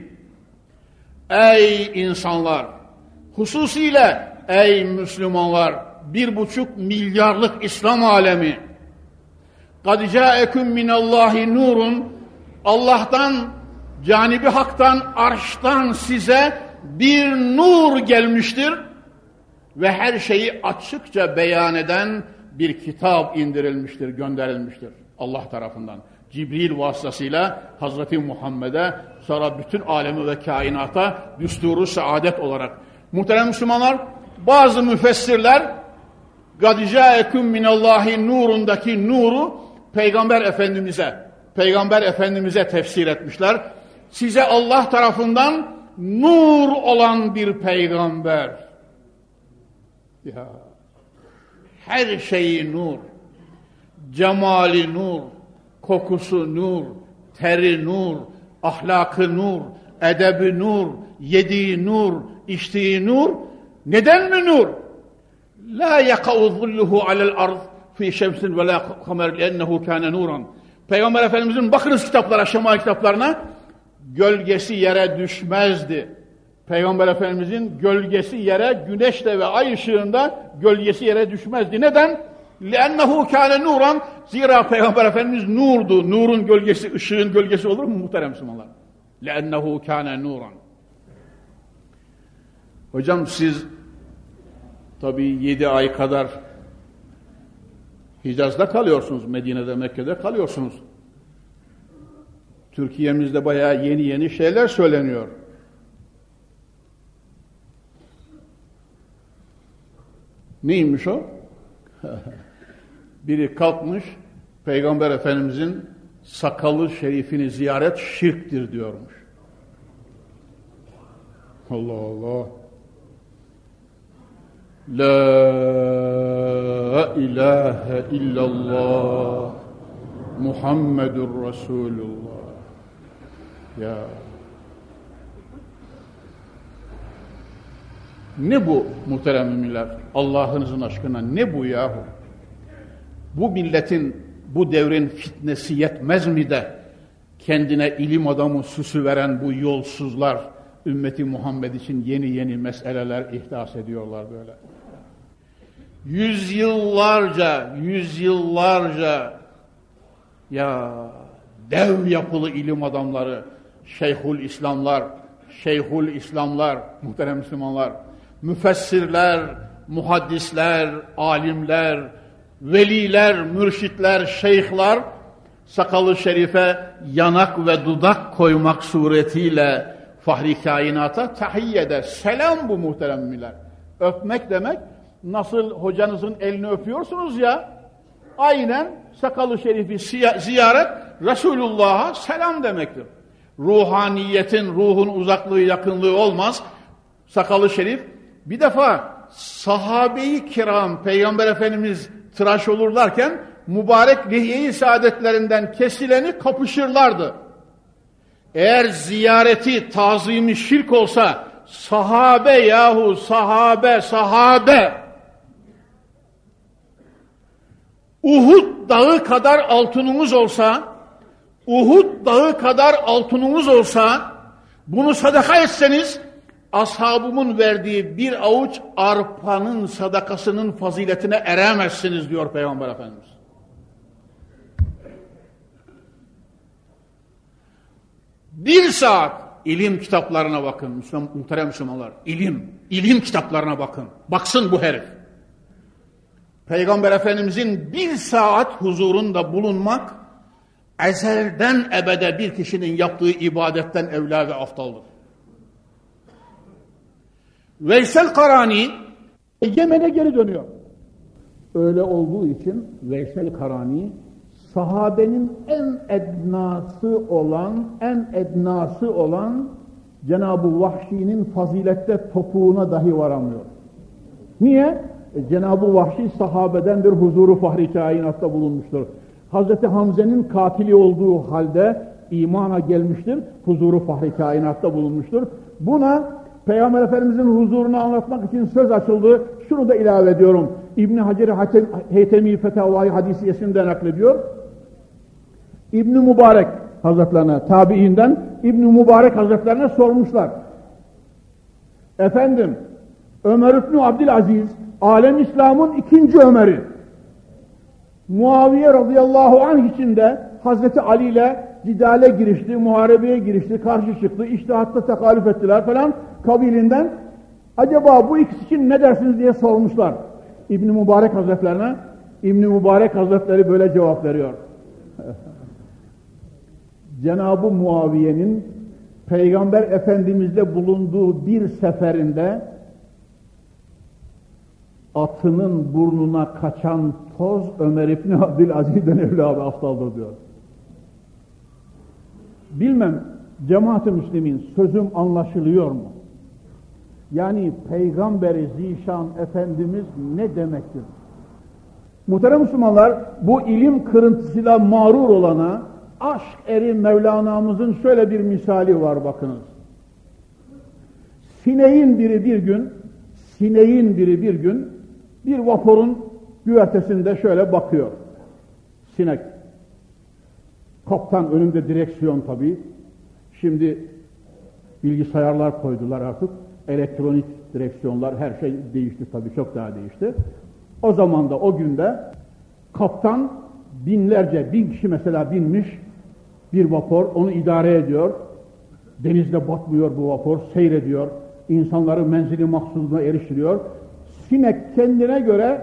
Ey insanlar! Hususiyle ey Müslümanlar! Bir buçuk milyarlık İslam alemi! قَدْ جَاءَكُمْ مِنَ اللّٰهِ نُورٌ Allah'tan, canibi haktan, arştan size bir nur gelmiştir ve her şeyi açıkça beyan eden bir kitap indirilmiştir, gönderilmiştir. Allah tarafından. Cibril vasıtasıyla Hazreti Muhammed'e sonra bütün alemi ve kainata düsturu saadet olarak. Muhterem Müslümanlar bazı müfessirler Gadicaekum minallahi nurundaki nuru Peygamber Efendimiz'e Peygamber Efendimiz'e tefsir etmişler. Size Allah tarafından nur olan bir peygamber. Ya her şeyi nur cemali nur, kokusu nur, teri nur, ahlakı nur, edebi nur, yediği nur, içtiği nur. Neden mi nur? La yaka'u zulluhu alel ard fi şemsin ve la kamer ennehu kâne nuran. Peygamber Efendimizin bakınız kitaplara, şema kitaplarına gölgesi yere düşmezdi. Peygamber Efendimizin gölgesi yere güneşle ve ay ışığında gölgesi yere düşmezdi. Neden? لَاَنَّهُ كَانَ nuran Zira Peygamber Efendimiz nurdu. Nurun gölgesi, ışığın gölgesi olur mu muhterem Müslümanlar? لَاَنَّهُ كَانَ nuran Hocam siz tabi yedi ay kadar Hicaz'da kalıyorsunuz. Medine'de, Mekke'de kalıyorsunuz. Türkiye'mizde bayağı yeni yeni şeyler söyleniyor. Neymiş o? Biri kalkmış Peygamber Efendimizin sakalı şerifini ziyaret şirktir diyormuş. Allah Allah. La ilahe illallah Muhammedur Resulullah. Ya Ne bu muhterem müminler? Allah'ınızın aşkına ne bu yahu? Bu milletin, bu devrin fitnesi yetmez mi de kendine ilim adamı süsü veren bu yolsuzlar ümmeti Muhammed için yeni yeni meseleler ihdas ediyorlar böyle. Yüzyıllarca, yüzyıllarca ya dev yapılı ilim adamları, Şeyhul İslamlar, Şeyhul İslamlar, muhterem Müslümanlar, müfessirler, muhaddisler, alimler, veliler, mürşitler, şeyhler sakalı şerife yanak ve dudak koymak suretiyle fahri kainata tahiyyede selam bu muhteremmiler. Öpmek demek nasıl hocanızın elini öpüyorsunuz ya aynen sakalı şerifi ziyaret Resulullah'a selam demektir. Ruhaniyetin, ruhun uzaklığı, yakınlığı olmaz. Sakalı şerif bir defa sahabeyi kiram Peygamber Efendimiz tıraş olurlarken mübarek lihiye-i saadetlerinden kesileni kapışırlardı. Eğer ziyareti tazimi şirk olsa sahabe yahu sahabe sahabe Uhud dağı kadar altınımız olsa Uhud dağı kadar altınımız olsa bunu sadaka etseniz ashabımın verdiği bir avuç arpanın sadakasının faziletine eremezsiniz diyor Peygamber Efendimiz. Bir saat ilim kitaplarına bakın. Müslüman, muhterem Müslümanlar. İlim, ilim kitaplarına bakın. Baksın bu herif. Peygamber Efendimizin bir saat huzurunda bulunmak ezelden ebede bir kişinin yaptığı ibadetten evla ve aftaldır. Veysel Karani Yemen'e geri dönüyor. Öyle olduğu için Veysel Karani sahabenin en ednası olan, en ednası olan Cenab-ı Vahşi'nin fazilette topuğuna dahi varamıyor. Niye? E, Cenab-ı Vahşi sahabedendir, huzuru fahri kainatta bulunmuştur. Hazreti Hamze'nin katili olduğu halde imana gelmiştir, huzuru fahri kainatta bulunmuştur. Buna Peygamber Efendimizin huzurunu anlatmak için söz açıldı. Şunu da ilave ediyorum. İbn Hacer Heytemi Fetavai hadisiyesinden naklediyor. İbn Mübarek Hazretlerine tabiinden İbn Mübarek Hazretlerine sormuşlar. Efendim Ömer İbn Abdülaziz alem İslam'ın ikinci Ömer'i Muaviye radıyallahu anh içinde Hazreti Ali ile cidale girişti, muharebeye girişti, karşı çıktı, iştihatta tekalif ettiler falan kabilinden. Acaba bu ikisi için ne dersiniz diye sormuşlar İbn Mübarek Hazretlerine. İbn Mübarek Hazretleri böyle cevap veriyor. Cenab-ı Muaviye'nin Peygamber Efendimiz'le bulunduğu bir seferinde atının burnuna kaçan toz Ömer İbni Abdülaziz'den evladı aftaldır diyor. Bilmem cemaat-ı müslimin sözüm anlaşılıyor mu? Yani Peygamberi Zişan Efendimiz ne demektir? Muhterem Müslümanlar bu ilim kırıntısıyla mağrur olana aşk eri Mevlana'mızın şöyle bir misali var bakınız. Sineğin biri bir gün, sineğin biri bir gün bir vapurun güvertesinde şöyle bakıyor. Sinek. Kaptan önünde direksiyon tabii. Şimdi bilgisayarlar koydular artık. Elektronik direksiyonlar her şey değişti tabii çok daha değişti. O zaman da o günde kaptan binlerce, bin kişi mesela binmiş bir vapur onu idare ediyor. Denizde batmıyor bu vapur, seyrediyor. İnsanları menzili maksuduna eriştiriyor. Sinek kendine göre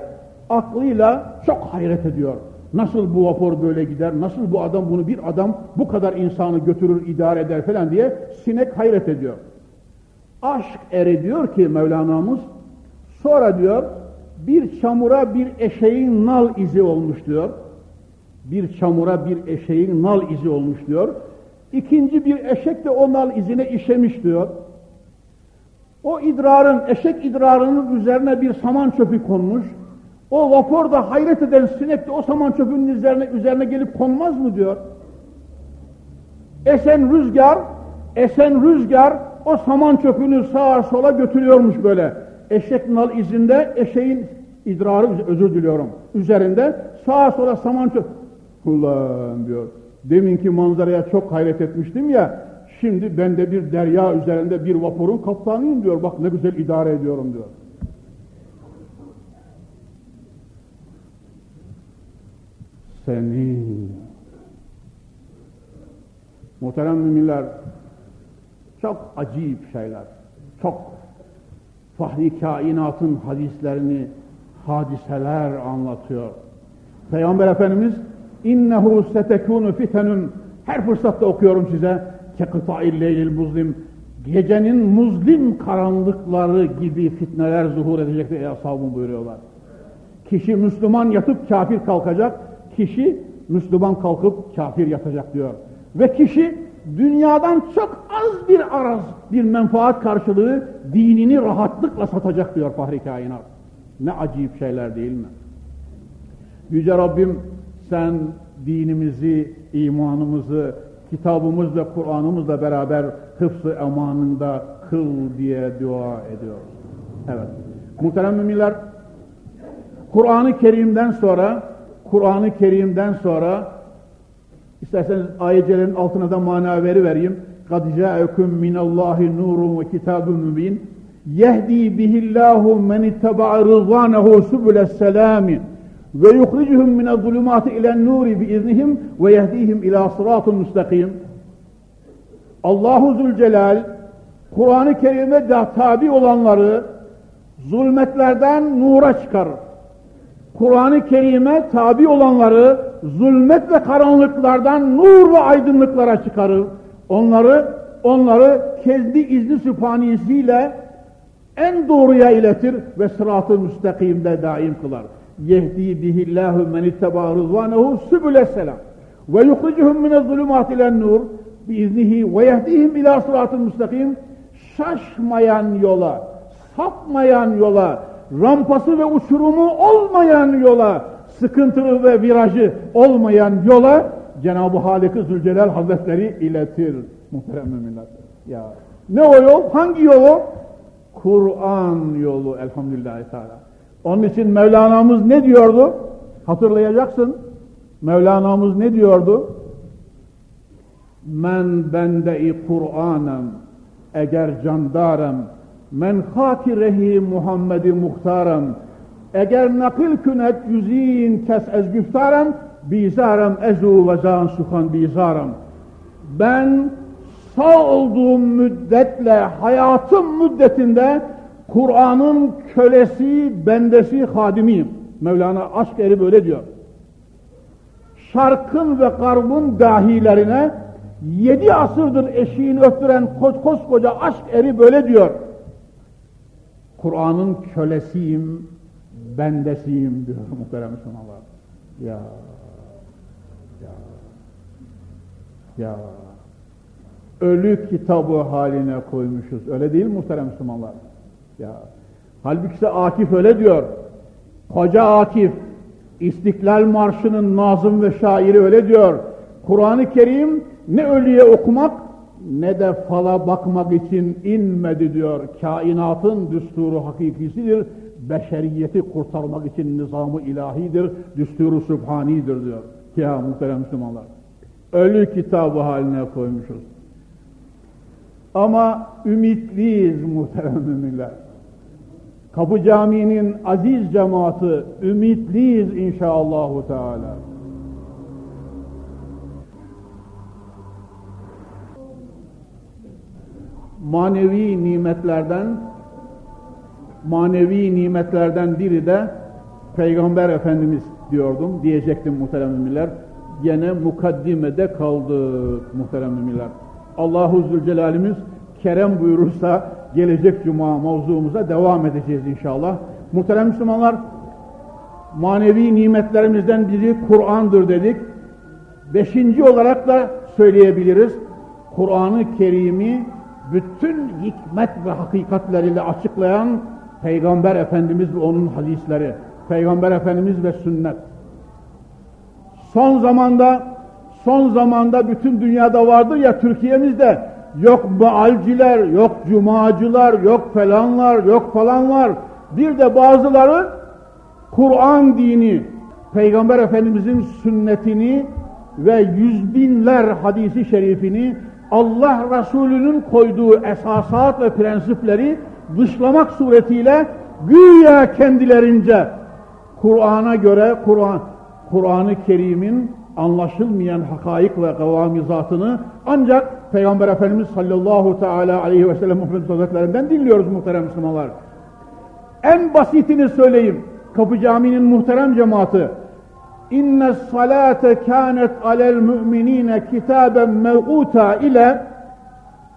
aklıyla çok hayret ediyor. Nasıl bu vapur böyle gider, nasıl bu adam bunu bir adam bu kadar insanı götürür, idare eder falan diye sinek hayret ediyor. Aşk eri diyor ki Mevlana'mız, sonra diyor bir çamura bir eşeğin nal izi olmuş diyor. Bir çamura bir eşeğin nal izi olmuş diyor. İkinci bir eşek de o nal izine işemiş diyor. O idrarın, eşek idrarının üzerine bir saman çöpü konmuş. O vapurda hayret eden sinek de o saman çöpünün üzerine, üzerine gelip konmaz mı diyor. Esen rüzgar, esen rüzgar o saman çöpünü sağa sola götürüyormuş böyle. Eşek nal izinde eşeğin idrarı, özür diliyorum, üzerinde sağa sola saman çöp. Ulan diyor, deminki manzaraya çok hayret etmiştim ya, şimdi ben de bir derya üzerinde bir vapurun kaptanıyım diyor, bak ne güzel idare ediyorum diyor. Seni muhterem müminler çok acayip şeyler, çok fahri kainatın hadislerini hadiseler anlatıyor. Peygamber Efendimiz innehu setekunu fitenun her fırsatta okuyorum size kekıta'il leylil muzlim gecenin muzlim karanlıkları gibi fitneler zuhur edecek diye ashabım buyuruyorlar. Kişi Müslüman yatıp kafir kalkacak, kişi Müslüman kalkıp kafir yatacak diyor. Ve kişi dünyadan çok az bir araz, bir menfaat karşılığı dinini rahatlıkla satacak diyor Fahri Kainat. Ne acayip şeyler değil mi? Yüce Rabbim sen dinimizi, imanımızı, kitabımız ve Kur'an'ımızla beraber hıfzı emanında kıl diye dua ediyoruz. Evet. Muhterem müminler, Kur'an-ı Kerim'den sonra Kur'an-ı Kerim'den sonra isterseniz ayetlerin altına da mana veri vereyim. قَدْ جَاءَكُمْ مِنَ اللّٰهِ نُورٌ وَكِتَابٌ مُب۪ينٌ يَهْد۪ي بِهِ اللّٰهُ مَنِ اتَّبَعَ رِضْوَانَهُ سُبُلَ السَّلَامِ ve yukhricuhum min zulumati ilen nuri bi iznihim ve yehdihim ila sıratun müstakim. Allahu Zülcelal Kur'an-ı Kerim'e de tabi olanları zulmetlerden nura çıkarır. Kur'an-ı Kerim'e tabi olanları zulmet ve karanlıklardan nur ve aydınlıklara çıkarır. Onları onları kendi izni sübhaniyesiyle en doğruya iletir ve sıratı müstakimde daim kılar. Yehdi bihillahu men itteba rızvanehu sübüle selam ve yukhricuhum mine zulümat ile nur biiznihi ve yehdihim ila sırat-ı müstakim şaşmayan yola, sapmayan yola, rampası ve uçurumu olmayan yola, sıkıntılı ve virajı olmayan yola Cenab-ı Halik-i Zülcelal Hazretleri iletir muhterem müminler. Ya ne o yol? Hangi yolu? Kur'an yolu elhamdülillahi teala. Onun için Mevlana'mız ne diyordu? Hatırlayacaksın. Mevlana'mız ne diyordu? Men bende-i Kur'anem eğer candarem men hatirehi Muhammed'i muhtarem eğer nakil künet yüzin kes ez güftarem bizarem ezu ve zan suhan bizarem ben sağ olduğum müddetle hayatım müddetinde Kur'an'ın kölesi, bendesi, hadimiyim. Mevlana aşk eri böyle diyor. Şarkın ve garbın dahilerine yedi asırdır eşiğini öptüren koskoca aşk eri böyle diyor. Kur'an'ın kölesiyim, bendesiyim diyor muhterem Müslümanlar. Ya, ya, ya. Ölü kitabı haline koymuşuz. Öyle değil muhterem Müslümanlar? Ya. Halbuki Akif öyle diyor. Koca Akif, İstiklal Marşı'nın nazım ve şairi öyle diyor. Kur'an-ı Kerim ne ölüye okumak ne de fala bakmak için inmedi diyor. Kainatın düsturu hakikisidir. Beşeriyeti kurtarmak için nizamı ilahidir. Düsturu sübhanidir diyor. Ya muhterem Müslümanlar. Ölü kitabı haline koymuşuz. Ama ümitliyiz muhterem müminler. Kapı Camii'nin aziz cemaati ümitliyiz inşallahü teala. Manevi nimetlerden manevi nimetlerden biri de Peygamber Efendimiz diyordum, diyecektim muhterem müminler. Yine mukaddimede kaldık muhterem müminler. Allahu Zülcelal'imiz kerem buyurursa gelecek cuma mevzumuza devam edeceğiz inşallah. Muhterem Müslümanlar, manevi nimetlerimizden biri Kur'an'dır dedik. Beşinci olarak da söyleyebiliriz. Kur'an-ı Kerim'i bütün hikmet ve hakikatleriyle açıklayan Peygamber Efendimiz ve onun hadisleri. Peygamber Efendimiz ve sünnet. Son zamanda son zamanda bütün dünyada vardır ya Türkiye'mizde yok maalciler, yok cumacılar, yok falanlar, yok falanlar. Bir de bazıları Kur'an dini, Peygamber Efendimizin sünnetini ve yüz binler hadisi şerifini Allah Resulü'nün koyduğu esasat ve prensipleri dışlamak suretiyle güya kendilerince Kur'an'a göre Kur'an Kur'an-ı Kerim'in anlaşılmayan hakaik ve kavamizatını ancak Peygamber Efendimiz sallallahu teala aleyhi ve sellem Muhammed Hazretlerinden dinliyoruz muhterem Müslümanlar. En basitini söyleyeyim. Kapı Camii'nin muhterem cemaati. İnne salate kânet alel müminine kitaben mev'uta ile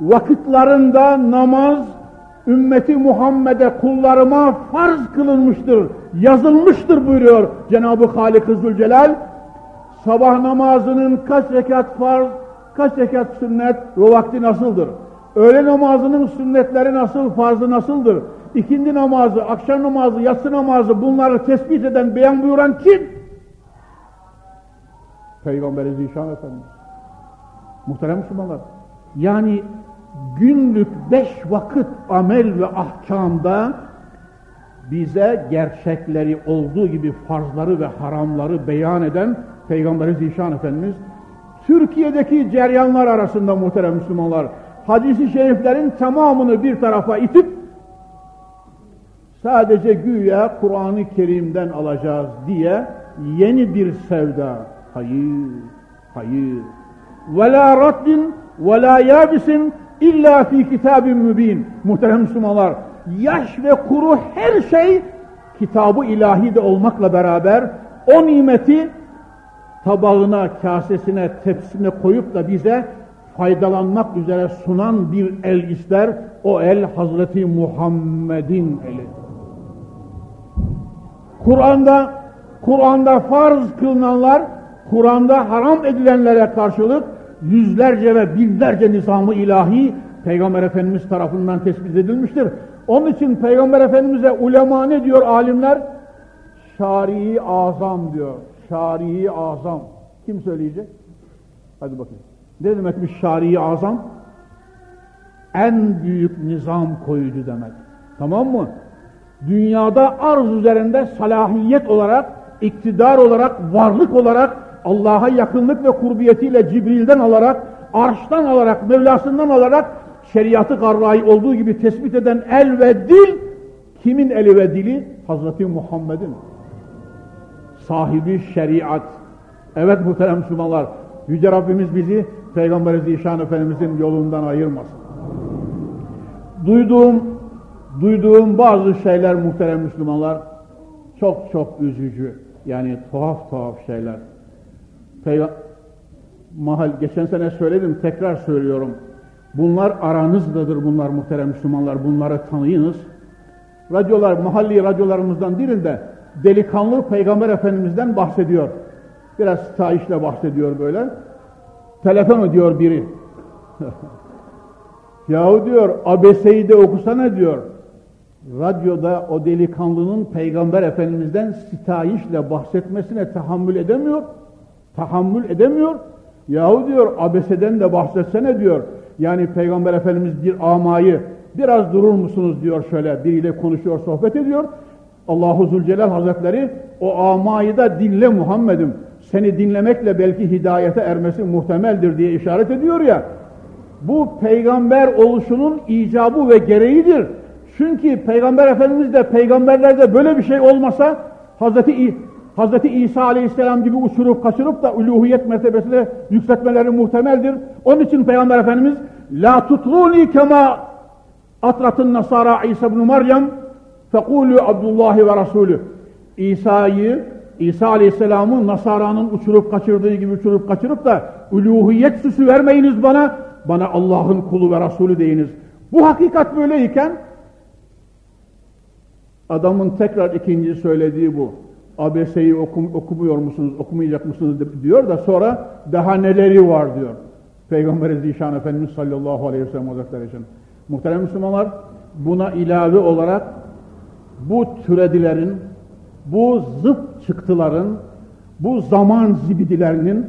vakitlarında namaz ümmeti Muhammed'e kullarıma farz kılınmıştır, yazılmıştır buyuruyor Cenab-ı Halik-i Zülcelal sabah namazının kaç rekat farz, kaç rekat sünnet ve vakti nasıldır? Öğle namazının sünnetleri nasıl, farzı nasıldır? İkindi namazı, akşam namazı, yatsı namazı bunları tespit eden, beyan buyuran kim? Peygamber-i Zişan Efendimiz. Muhterem Müslümanlar. Yani günlük beş vakit amel ve ahkamda bize gerçekleri olduğu gibi farzları ve haramları beyan eden Peygamberi Zişan Efendimiz Türkiye'deki ceryanlar arasında muhterem Müslümanlar hadisi şeriflerin tamamını bir tarafa itip sadece güya Kur'an-ı Kerim'den alacağız diye yeni bir sevda. Hayır, hayır. Ve la raddin ve la yabisin illa fi kitabin mübin. Muhterem Müslümanlar, yaş ve kuru her şey kitabı ilahi de olmakla beraber o nimeti tabağına, kasesine, tepsisine koyup da bize faydalanmak üzere sunan bir el ister. O el Hazreti Muhammed'in eli. Kur'an'da Kur'an'da farz kılınanlar, Kur'an'da haram edilenlere karşılık yüzlerce ve binlerce nizamı ilahi Peygamber Efendimiz tarafından tespit edilmiştir. Onun için Peygamber Efendimiz'e ulema ne diyor alimler? Şarii azam diyor. Şarii azam. Kim söyleyecek? Hadi bakayım. Ne demekmiş şarii azam? En büyük nizam koyucu demek. Tamam mı? Dünyada arz üzerinde salahiyet olarak, iktidar olarak, varlık olarak, Allah'a yakınlık ve kurbiyetiyle Cibril'den alarak, arştan alarak, Mevlasından alarak şeriatı garrayı olduğu gibi tespit eden el ve dil kimin eli ve dili? Hazreti Muhammed'in. Sahibi şeriat. Evet muhterem Müslümanlar, Yüce Rabbimiz bizi Peygamber Zişan Efendimizin yolundan ayırmasın. Duyduğum, duyduğum bazı şeyler muhterem Müslümanlar çok çok üzücü. Yani tuhaf tuhaf şeyler. Peyg Mahal, geçen sene söyledim, tekrar söylüyorum. Bunlar aranızdadır bunlar muhterem Müslümanlar. Bunları tanıyınız. Radyolar, mahalli radyolarımızdan birinde delikanlı Peygamber Efendimiz'den bahsediyor. Biraz sitayişle bahsediyor böyle. Telefon ediyor biri. Yahu diyor, abeseyi de okusana diyor. Radyoda o delikanlının Peygamber Efendimiz'den sitayişle bahsetmesine tahammül edemiyor. Tahammül edemiyor. Yahu diyor, abeseden de bahsetsene diyor. Yani Peygamber Efendimiz bir amayı biraz durur musunuz diyor şöyle biriyle konuşuyor sohbet ediyor. Allahu Zülcelal Hazretleri o amayı da dinle Muhammed'im. Seni dinlemekle belki hidayete ermesi muhtemeldir diye işaret ediyor ya. Bu peygamber oluşunun icabı ve gereğidir. Çünkü Peygamber Efendimiz de peygamberlerde böyle bir şey olmasa Hazreti Hazreti İsa Aleyhisselam gibi uçurup kaçırıp da uluhiyet mertebesine yükseltmeleri muhtemeldir. Onun için Peygamber Efendimiz La tutruni kema atratın nasara İsa ibn Meryem fekulu Abdullah ve Resulü İsa'yı İsa Aleyhisselam'ı Nasara'nın uçurup kaçırdığı gibi uçurup kaçırıp da uluhiyet süsü vermeyiniz bana bana Allah'ın kulu ve Resulü deyiniz. Bu hakikat böyleyken adamın tekrar ikinci söylediği bu. ABS'yi okum, okumuyor musunuz, okumayacak mısınız diyor da sonra daha neleri var diyor. Peygamber Zişan Efendimiz sallallahu aleyhi ve sellem Hazretleri için. Muhterem Müslümanlar buna ilave olarak bu türedilerin, bu zıt çıktıların, bu zaman zibidilerinin,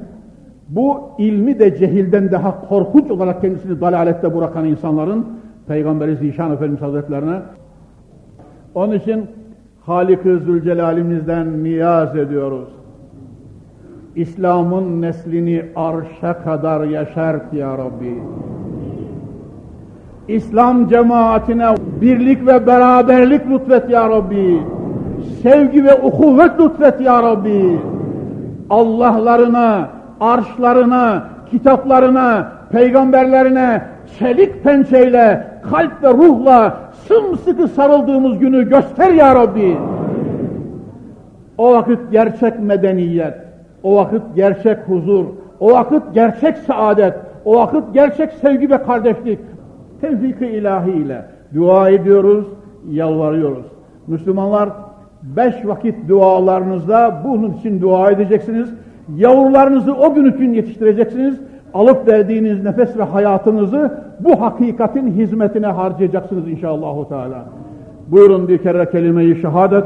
bu ilmi de cehilden daha korkunç olarak kendisini dalalette bırakan insanların Peygamber Zişan Efendimiz Hazretlerine onun için Halik-ı Zülcelal'imizden niyaz ediyoruz. İslam'ın neslini arşa kadar yaşart ya Rabbi. İslam cemaatine birlik ve beraberlik lütfet ya Rabbi. Sevgi ve ukuvvet lütfet ya Rabbi. Allah'larına, arşlarına, kitaplarına, peygamberlerine çelik pençeyle, kalp ve ruhla sımsıkı sarıldığımız günü göster ya Rabbi. O vakit gerçek medeniyet, o vakit gerçek huzur, o vakit gerçek saadet, o vakit gerçek sevgi ve kardeşlik tevfik-i ilahi ile dua ediyoruz, yalvarıyoruz. Müslümanlar beş vakit dualarınızda bunun için dua edeceksiniz. Yavrularınızı o gün için yetiştireceksiniz alıp verdiğiniz nefes ve hayatınızı bu hakikatin hizmetine harcayacaksınız inşallah. Teala. Buyurun bir kere kelime-i şehadet.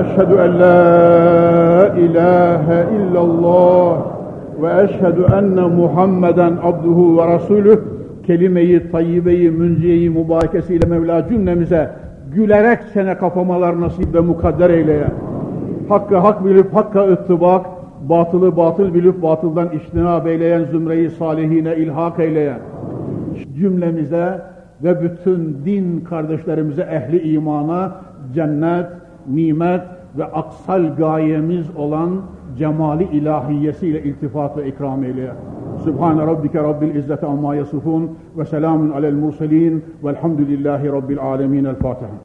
Eşhedü en la ilahe illallah ve eşhedü enne Muhammeden abduhu ve rasulüh kelime-i tayyibe-i münziye-i mübarekesiyle Mevla cümlemize gülerek sene kapamalar nasip ve mukadder eyleye. Hakkı hak bilip hakka ıttibak, batılı batıl bilip batıldan iştinab eyleyen zümreyi salihine ilhak eyleyen cümlemize ve bütün din kardeşlerimize ehli imana cennet, nimet ve aksal gayemiz olan cemali ilahiyesiyle iltifat ve ikram eyleyen. Sübhane rabbike rabbil izzeti amma yasifun ve selamun alel murselin velhamdülillahi rabbil alemin. El Fatiha.